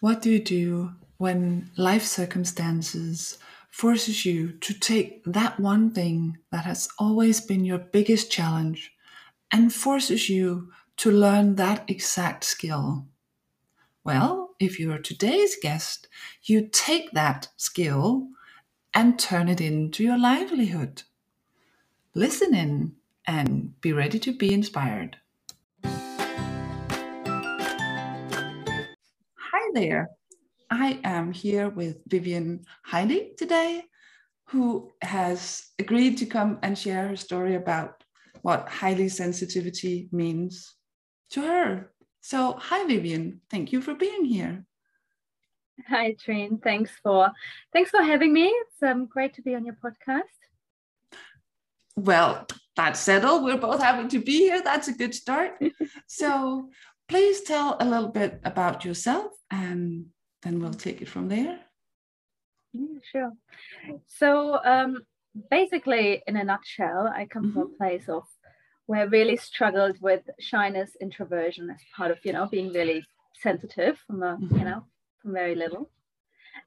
What do you do when life circumstances forces you to take that one thing that has always been your biggest challenge and forces you to learn that exact skill? Well, if you're today's guest, you take that skill and turn it into your livelihood. Listen in and be ready to be inspired. There. I am here with Vivien Haidig today, who has agreed to come and share her story about what highly sensitivity means to her. So, hi Vivian, thank you for being here. Hi Trine, thanks for thanks for having me. It's um, great to be on your podcast. Well, that's settled. We're both happy to be here. That's a good start. so, please tell a little bit about yourself and then we'll take it from there. Yeah, sure. So, um, basically, in a nutshell, I come mm-hmm. from a place of where I really struggled with shyness, introversion as part of, you know, being really sensitive from a, mm-hmm. you know, from very little.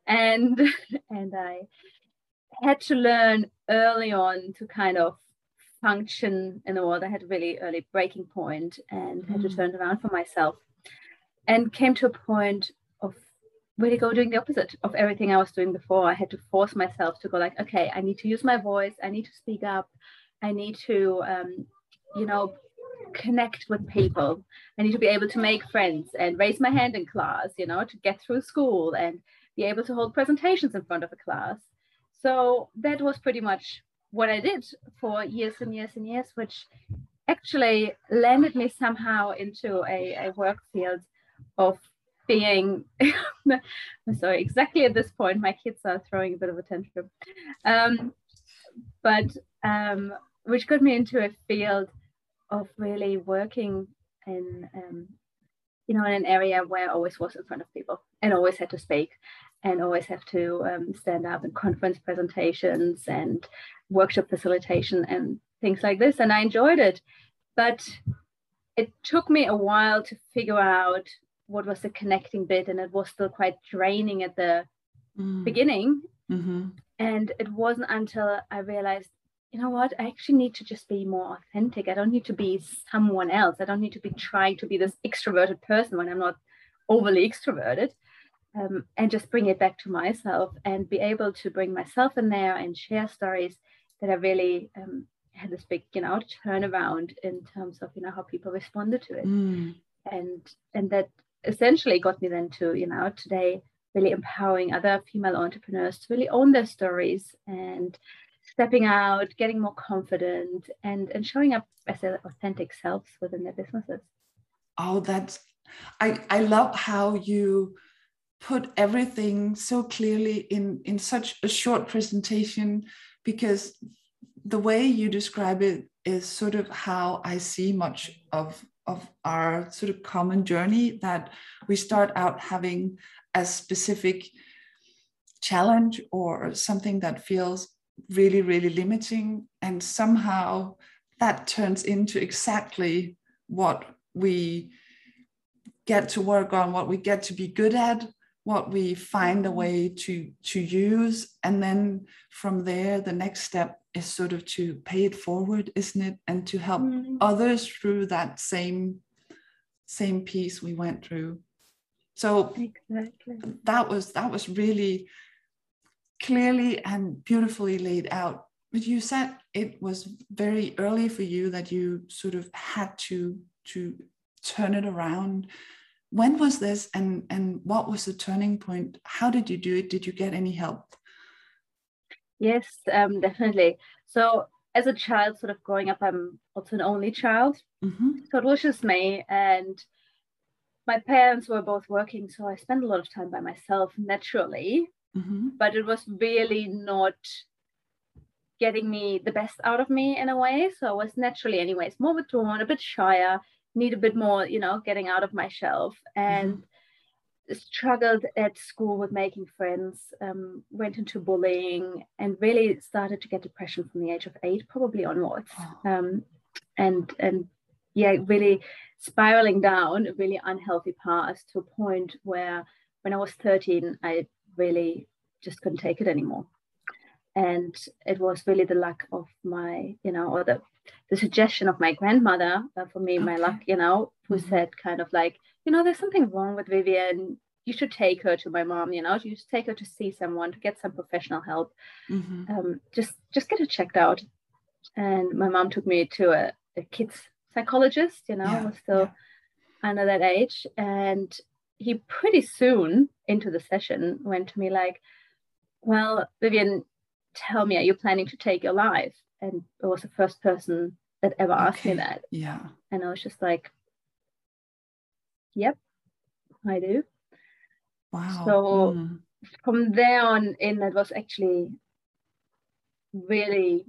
And and I had to learn early on to kind of function in the world. I had a really early breaking point and mm-hmm. had to mm. turn around for myself and came to a point of really go doing the opposite of everything I was doing before. I had to force myself to go like, okay, I need to use my voice. I need to speak up. I need to um, you know, connect with people. I need to be able to make friends and raise my hand in class, you know, to get through school and be able to hold presentations in front of a class. So that was pretty much what I did for years and years and years, which actually landed me somehow into a, a work field of being sorry exactly at this point my kids are throwing a bit of a tantrum. Um, but um, which got me into a field of really working in um, you know in an area where I always was in front of people and always had to speak and always have to um, stand up in conference presentations and workshop facilitation and things like this and I enjoyed it but it took me a while to figure out what was the connecting bit and it was still quite draining at the mm. beginning mm-hmm. and it wasn't until I realized you know what, I actually need to just be more authentic. I don't need to be someone else. I don't need to be trying to be this extroverted person when I'm not overly extroverted. Um, and just bring it back to myself and be able to bring myself in there and share stories that I really um, had this big, you know, turnaround in terms of, you know, how people responded to it. Mm. And and that essentially got me then to, you know, today really empowering other female entrepreneurs to really own their stories and stepping out, getting more confident, and and showing up as their authentic selves within their businesses. Oh, that's I I love how you put everything so clearly in in such a short presentation because the way you describe it is sort of how I see much of of our sort of common journey that we start out having a specific challenge or something that feels really, really limiting. And somehow that turns into exactly what we get to work on, what we get to be good at, what we find a mm-hmm. way to, to use. And then from there, the next step is sort of to pay it forward, isn't it? And to help mm-hmm. others through that same same piece we went through. So exactly. that was that was really clearly and beautifully laid out. But you said it was very early for you that you sort of had to to turn it around. When was this and and what was the turning point? How did you do it? Did you get any help? Yes, um, definitely. So as a child, sort of growing up, I'm also an only child. Mm-hmm. So it was just me and my parents were both working, so I spent a lot of time by myself naturally mm-hmm. but it was really not getting me the best out of me in a way. So I was naturally, anyways, more withdrawn, a bit shyer, need a bit more, you know, getting out of my shelf, and mm-hmm. struggled at school with making friends. Um, went into bullying, and really started to get depression from the age of eight, probably onwards. Oh. Um, and and yeah, really spiraling down a really unhealthy path to a point where when I was 13, I really just couldn't take it anymore. And it was really the luck of my, you know, or the, the suggestion of my grandmother, uh, for me, okay. my luck, you know, who mm-hmm. said kind of like, you know, there's something wrong with Vivien. You should take her to my mom, you know, you should take her to see someone to get some professional help. Mm-hmm. Um, just just get her checked out. And my mom took me to a, a kids psychologist, you know, yeah. was still yeah. under that age. And he pretty soon into the session went to me like, Well, Vivien, tell me, are you planning to take your life? And it was the first person that ever okay. asked me that. Yeah. And I was just like, Yep, I do. Wow. So mm. from there on in, that was actually really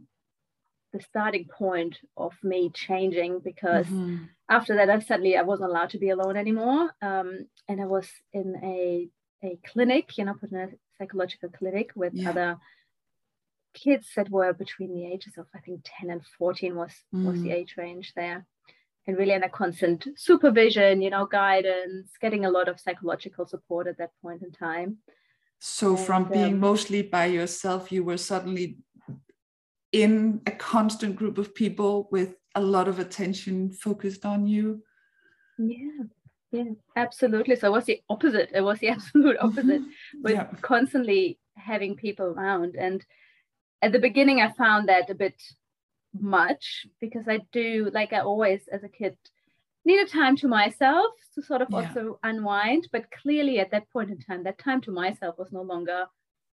the starting point of me changing because mm-hmm. after that I suddenly I wasn't allowed to be alone anymore um, and I was in a a clinic you know put in a psychological clinic with yeah. other kids that were between the ages of I think 10 and 14 was mm. was the mm. age range there and really in a constant supervision you know guidance getting a lot of psychological support at that point in time so and, from being um, mostly by yourself you were suddenly in a constant group of people with a lot of attention focused on you yeah yeah absolutely so it was the opposite it was the absolute opposite with yeah. constantly having people around and at the beginning i found that a bit much because i do like i always as a kid needed time to myself to sort of yeah. also unwind but clearly at that point in time that time to myself was no longer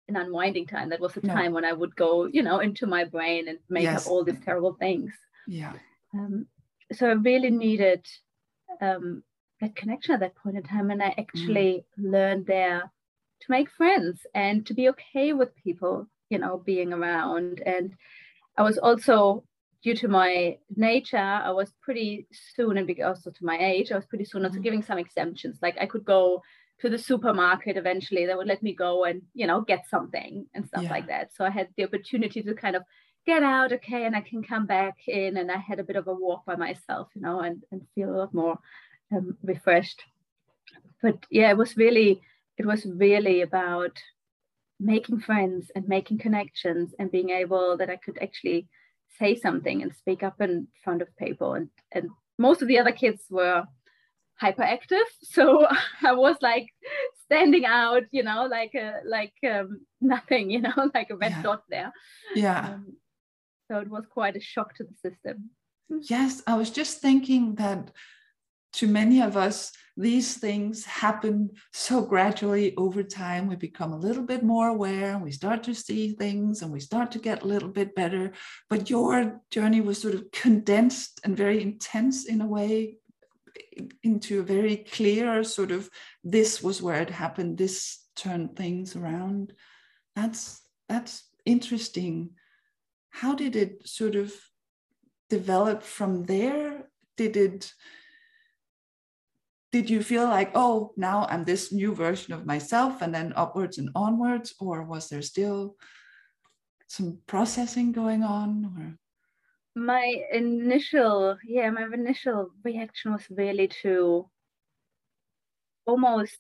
an unwinding time. That was the no. time when I would go, you know, into my brain and make yes. up all these terrible things. Yeah. Um, so I really needed um, that connection at that point in time, and I actually mm. learned there to make friends and to be okay with people, you know, being around. And I was also due to my nature, I was pretty soon, and also to my age, I was pretty soon also mm. giving some exemptions. Like I could go to the supermarket eventually they would let me go and you know get something and stuff yeah. like that so i had the opportunity to kind of get out okay and i can come back in and i had a bit of a walk by myself you know and, and feel a lot more um, refreshed but yeah it was really it was really about making friends and making connections and being able that i could actually say something and speak up in front of people. And and most of the other kids were hyperactive. So i was like standing out you know like a like um, nothing you know like a red yeah. dot there. Yeah. Um, so it was quite a shock to the system. Yes i was just thinking that to many of us these things happen so gradually over time. We become a little bit more aware and we start to see things and we start to get a little bit better. But your journey was sort of condensed and very intense in a way into a very clear sort of this was where it happened. This turned things around. That's that's interesting. How did it sort of develop from there? Did it did you feel like oh now i'm this new version of myself and then upwards and onwards? Or was there still some processing going on or? My initial yeah my initial reaction was really to almost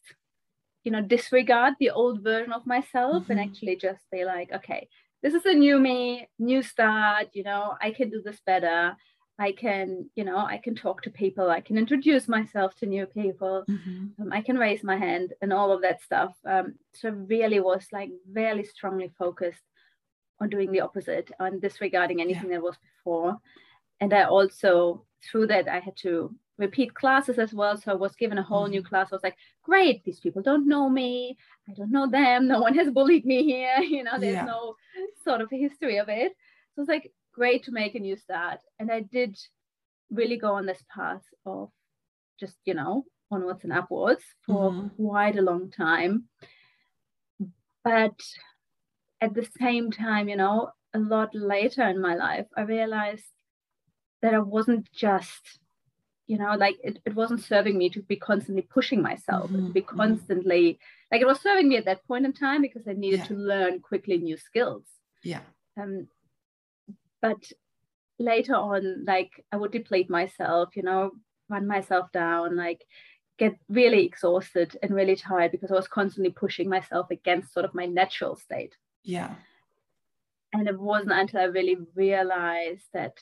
you know disregard the old version of myself mm-hmm. and actually just say like okay this is a new me new start you know i can do this better i can you know i can talk to people i can introduce myself to new people mm-hmm. um, i can raise my hand and all of that stuff um, so really was like very strongly focused on doing the opposite, on disregarding anything yeah. that was before. And I also, through that, I had to repeat classes as well. So I was given a whole mm-hmm. new class. I was like, great, these people don't know me. I don't know them. No one has bullied me here. You know, there's yeah. no sort of history of it. So it's like great to make a new start. And I did really go on this path of just, you know, onwards and upwards for mm-hmm. quite a long time. But at the same time, you know, a lot later in my life, I realized that I wasn't just, you know, like it, it wasn't serving me to be constantly pushing myself, mm-hmm. to be mm-hmm. constantly like it was serving me at that point in time because I needed yeah. to learn quickly new skills. Yeah. Um, but later on, like I would deplete myself, you know, run myself down, like get really exhausted and really tired because I was constantly pushing myself against sort of my natural state. Yeah. And it wasn't until I really realized that,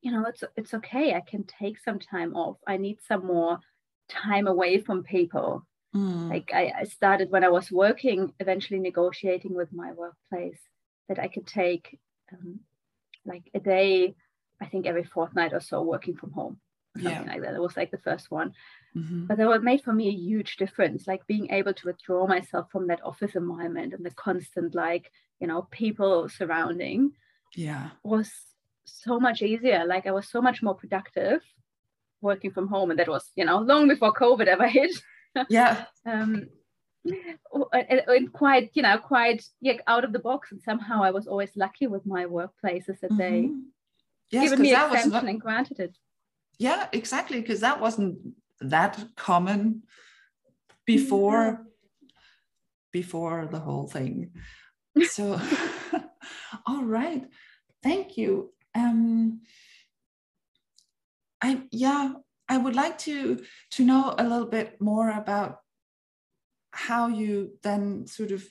you know, it's it's okay. I can take some time off. I need some more time away from people. Mm. Like I, I started when I was working, eventually negotiating with my workplace that I could take um, like a day, I think every fortnight or so working from home. Something yeah. like that. It was like the first one. Mm-hmm. But that made for me a huge difference, like being able to withdraw myself from that office environment and the constant, like, you know, people surrounding. Yeah. Was so much easier. Like I was so much more productive working from home. And that was, you know, long before COVID ever hit. Yeah. um, and, and, quite, you know, quite yeah, out of the box. And somehow I was always lucky with my workplaces that mm-hmm. they yes, given me extension not... and granted it. Yeah, exactly. Because that wasn't that common before yeah. before the whole thing so all right thank you um i yeah i would like to to know a little bit more about how you then sort of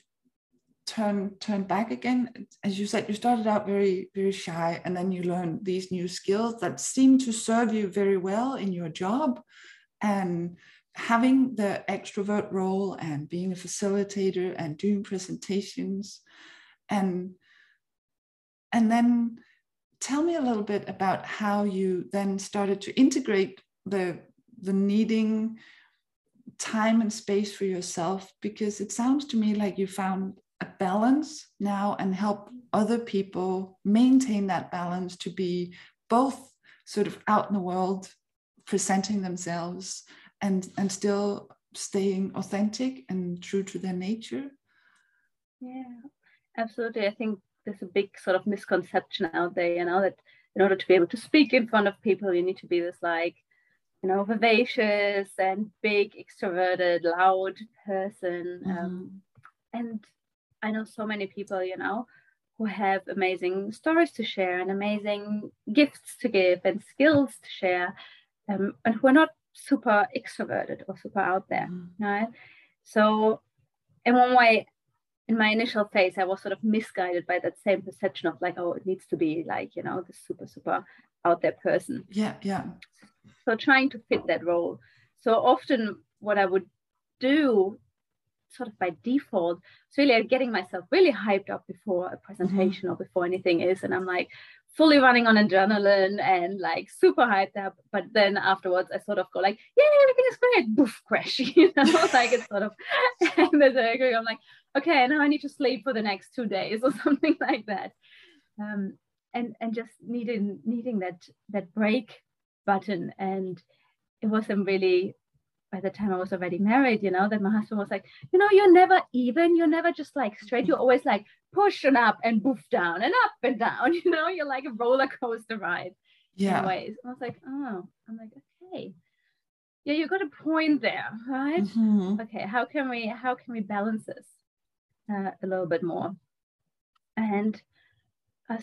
turn turn back again. As you said you started out very very shy and then you learned these new skills that seem to serve you very well in your job. And having the extrovert role and being a facilitator and doing presentations. And and then tell me a little bit about how you then started to integrate the the needing time and space for yourself because it sounds to me like you found a balance now and help other people maintain that balance to be both sort of out in the world presenting themselves and and still staying authentic and true to their nature. Yeah absolutely. I think there's a big sort of misconception out there you know that in order to be able to speak in front of people you need to be this like you know vivacious and big extroverted loud person mm-hmm. um, and i know so many people you know who have amazing stories to share and amazing gifts to give and skills to share um, and who are not super extroverted or super out there mm. right so in one way in my initial phase i was sort of misguided by that same perception of like oh it needs to be like you know the super super out there person yeah yeah so trying to fit that role so often what i would do sort of by default it's really getting myself really hyped up before a presentation mm-hmm. or before anything is and i'm like fully running on adrenaline and like super hyped up. But then afterwards, I sort of go like, yeah, everything is great. Boof, crash. You know, like it's sort of, and then I'm like, okay, now I need to sleep for the next two days or something like that. Um, and and just needing needing that that break button. And it wasn't really by the time I was already married, you know, that my husband was like, you know, you're never even, you're never just like straight, you're always like push and up and boof down and up and down, you know, you're like a roller coaster ride. Yeah. Anyways, I was like, oh, I'm like, okay. Yeah, you got a point there, right? Mm-hmm. Okay, how can we how can we balance this uh, a little bit more? And uh,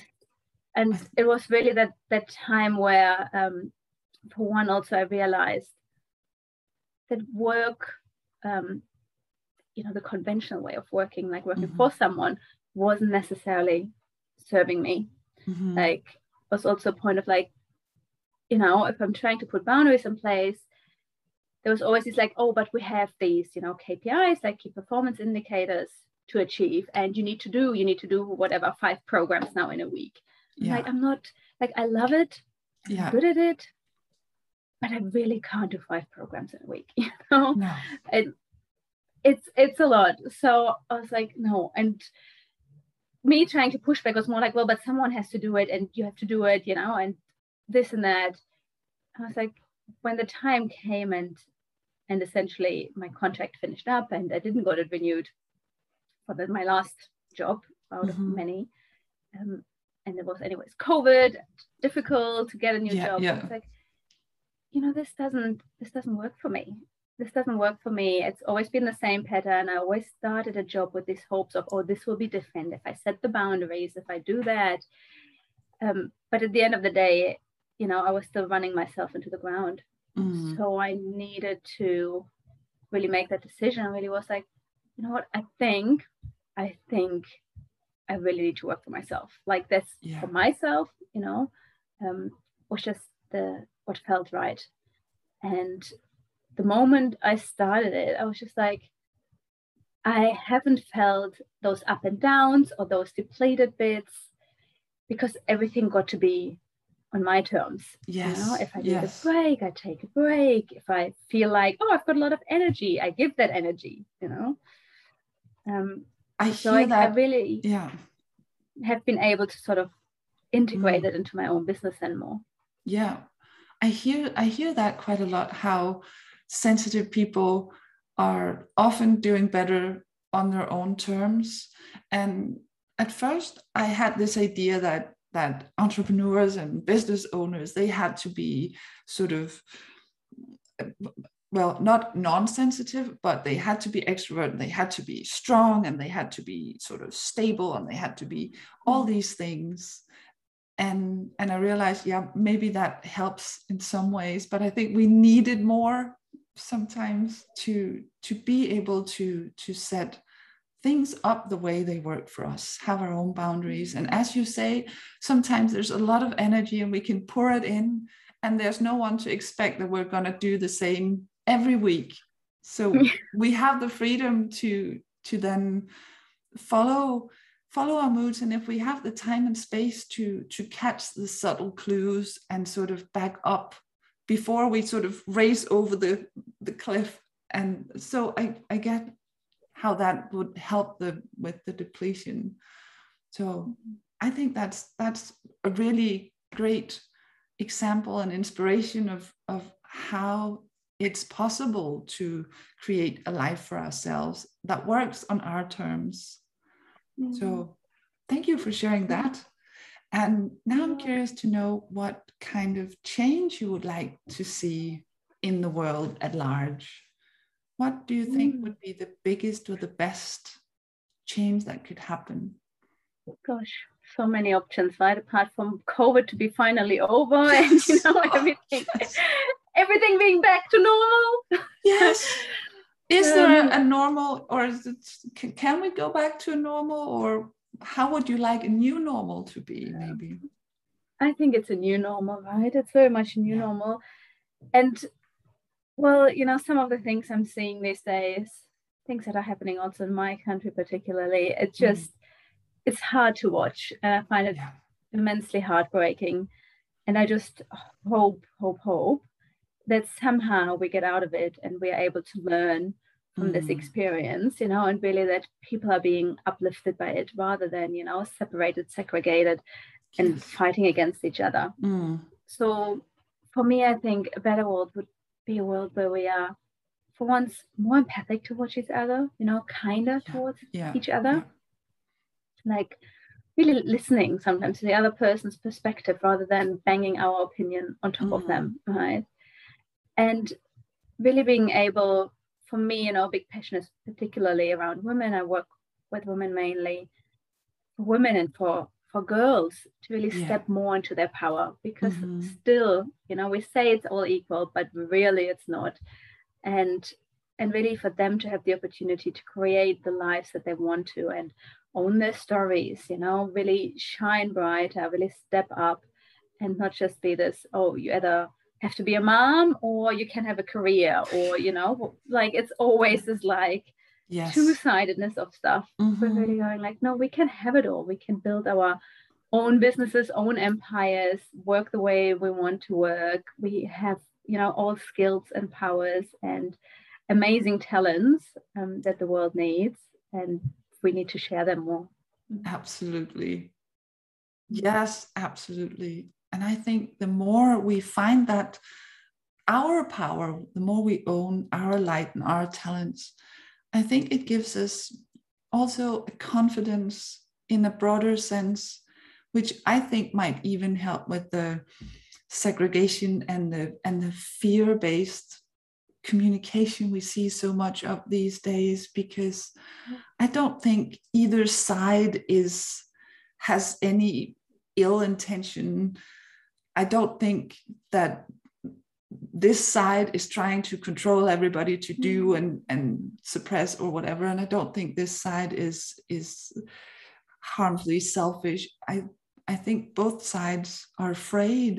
and it was really that that time where um, for one also I realized that work, um, you know, the conventional way of working, like working mm-hmm. for someone, wasn't necessarily serving me. Mm-hmm. Like, was also a point of like, you know, if I'm trying to put boundaries in place, there was always this like, oh, but we have these, you know, KPIs, like key performance indicators to achieve, and you need to do, you need to do whatever five programs now in a week. Yeah. Like, I'm not like I love it, yeah. I'm good at it, but I really can't do five programs in a week, you know? No. And it's it's a lot. So I was like, no. And me trying to push back was more like, well, but someone has to do it and you have to do it, you know, and this and that. I was like, when the time came and and essentially my contract finished up and I didn't get it renewed for the, my last job out mm-hmm. of many. Um, and it was anyways COVID, difficult to get a new yeah, job. Yeah. like, you know, this doesn't this doesn't work for me. This doesn't work for me. It's always been the same pattern. I always started a job with these hopes of, oh, this will be different if I set the boundaries, if I do that. Um, but at the end of the day, you know, I was still running myself into the ground. Mm. So I needed to really make that decision. I really was like, you know what? I think, I think I really need to work for myself. Like this yeah. for myself, you know, um, was just the what felt right. And the moment I started it, I was just like, I haven't felt those up and downs or those depleted bits because everything got to be on my terms. Yes. You know, if I need yes. a break, I take a break. If I feel like, oh, I've got a lot of energy, I give that energy, you know. Um, I so I, that. I really yeah. have been able to sort of integrate mm. it into my own business and more. Yeah. I hear I hear that quite a lot how sensitive people are often doing better on their own terms. And at first I had this idea that that entrepreneurs and business owners they had to be sort of well not non-sensitive but they had to be extrovert and they had to be strong and they had to be sort of stable and they had to be all these things and and i realized yeah maybe that helps in some ways but i think we needed more sometimes to to be able to to set things up the way they work for us, have our own boundaries. And as you say, sometimes there's a lot of energy and we can pour it in, and there's no one to expect that we're going to do the same every week. So we have the freedom to to then follow follow our moods and if we have the time and space to to catch the subtle clues and sort of back up before we sort of race over the the cliff and so i i get how that would help the with the depletion. So I think that's that's a really great example and inspiration of of how it's possible to create a life for ourselves that works on our terms. Mm-hmm. So thank you for sharing that. And now I'm curious to know what kind of change you would like to see in the world at large. What do you think mm. would be the biggest or the best change that could happen? Gosh, so many options, right? Apart from COVID to be finally over and you know everything, everything being back to normal. Yes. Is um, there a normal, or is it, can we go back to a normal, or how would you like a new normal to be? Maybe. I think it's a new normal, right? It's very much a new yeah. normal, and well, you know, some of the things I'm seeing these days, things that are happening also in my country, particularly, it's mm. just, mm. it's hard to watch. And I find it yeah. immensely heartbreaking. And I just hope, hope, hope that somehow we get out of it and we are able to learn from mm. this experience, you know, and really that people are being uplifted by it rather than, you know, separated, segregated, and yes. fighting against each other. Mm. So for me, I think a better world would be a world where we are, for once, more empathic towards each other, you know, kinder yeah. towards yeah. each other. Yeah. Like really listening sometimes to the other person's perspective rather than banging our opinion on top mm. of them, mm. right? And really being able, for me, you know, a big passion is particularly around women. I work with women mainly, for women and for for girls to really yeah. step more into their power because mm-hmm. still you know we say it's all equal but really it's not and and really for them to have the opportunity to create the lives that they want to and own their stories you know really shine brighter really step up and not just be this oh you either have to be a mom or you can have a career or you know like it's always this like yes. two-sidedness of stuff. Mm-hmm. we're really going like no we can have it all. We can build our own businesses own empires work the way we want to work. We have you know all skills and powers and amazing talents um, that the world needs and we need to share them more. Absolutely. Yes absolutely and i think the more we find that our power the more we own our light and our talents I think it gives us also a confidence in a broader sense, which I think might even help with the segregation and the and the fear-based communication we see so much of these days because I don't think either side is has any ill intention. I don't think that this side is trying to control everybody to do Mm. and and suppress or whatever. And i don't think this side is is harmfully selfish. I i think both sides are afraid.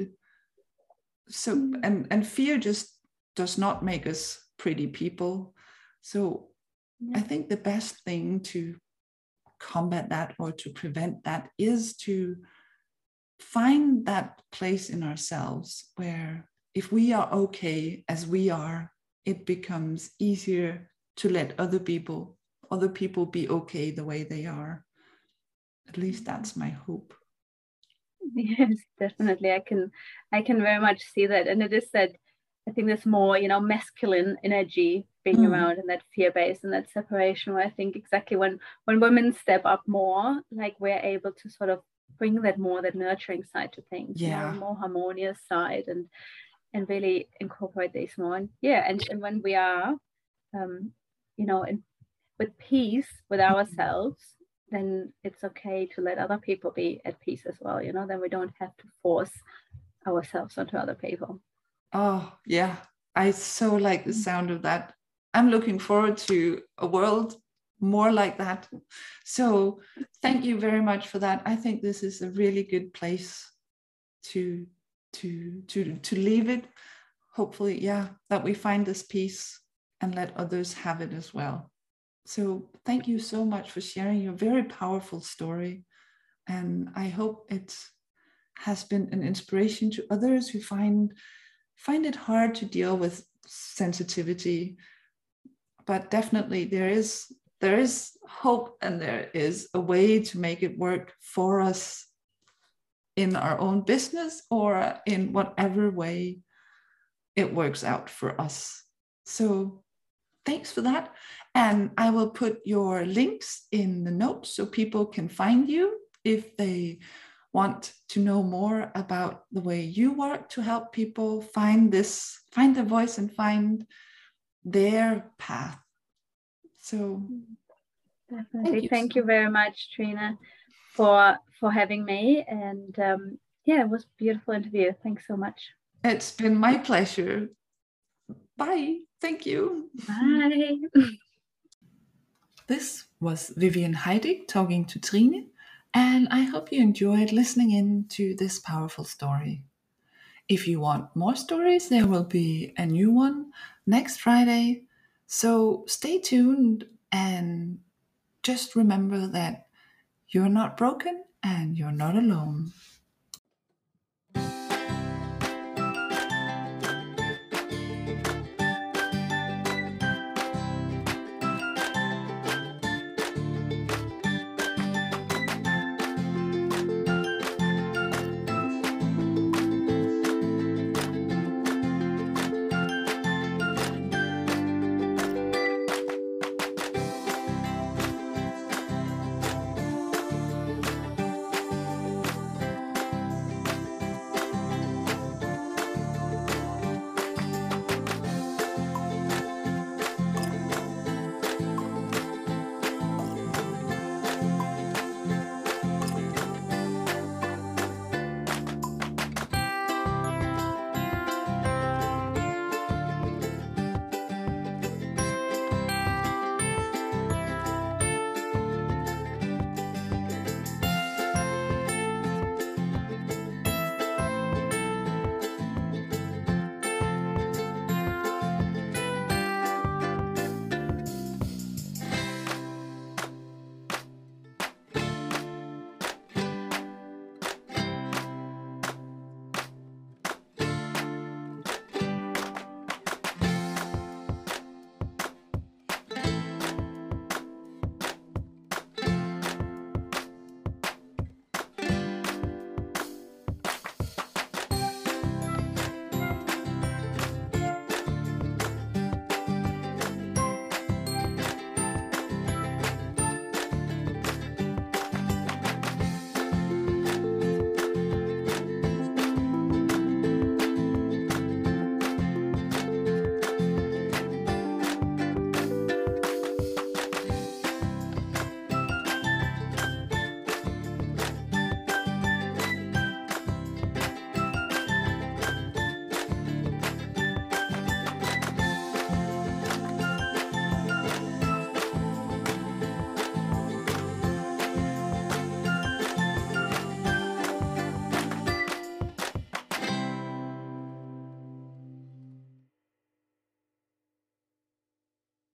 So Mm. and and fear just does not make us pretty people. So i think the best thing to combat that or to prevent that is to find that place in ourselves where if we are okay as we are it becomes easier to let other people other people be okay the way they are. At least that's my hope. Yes definitely. I can i can very much see that. And it is that i think there's more you know masculine energy being Mm. around and that fear base and that separation where i think exactly when when women step up more like we're able to sort of bring that more that nurturing side to things you know, Yeah. more harmonious side and and really incorporate these more. And yeah and, and when we are um you know in with peace with ourselves then it's okay to let other people be at peace as well you know then we don't have to force ourselves onto other people. Oh yeah. I so like the sound of that. I'm looking forward to a world more like that. So thank you very much for that. I think this is a really good place to to to to leave it. Hopefully yeah that we find this peace and let others have it as well. So thank you so much for sharing your very powerful story. And i hope it has been an inspiration to others who find find it hard to deal with sensitivity. But definitely there is there is hope and there is a way to make it work for us in our own business or in whatever way it works out for us. So thanks for that. And I will put your links in the notes so people can find you if they want to know more about the way you work to help people find this, find their voice and find their path. So definitely you thank you very much Trine for for having me and um yeah it was a beautiful interview thanks so much it's been my pleasure. Bye. Thank you. bye This was Vivien Haidig talking to Trine, and I hope you enjoyed listening in to this powerful story. If you want more stories, there will be a new one next Friday. So stay tuned and just remember that you're not broken and you're not alone.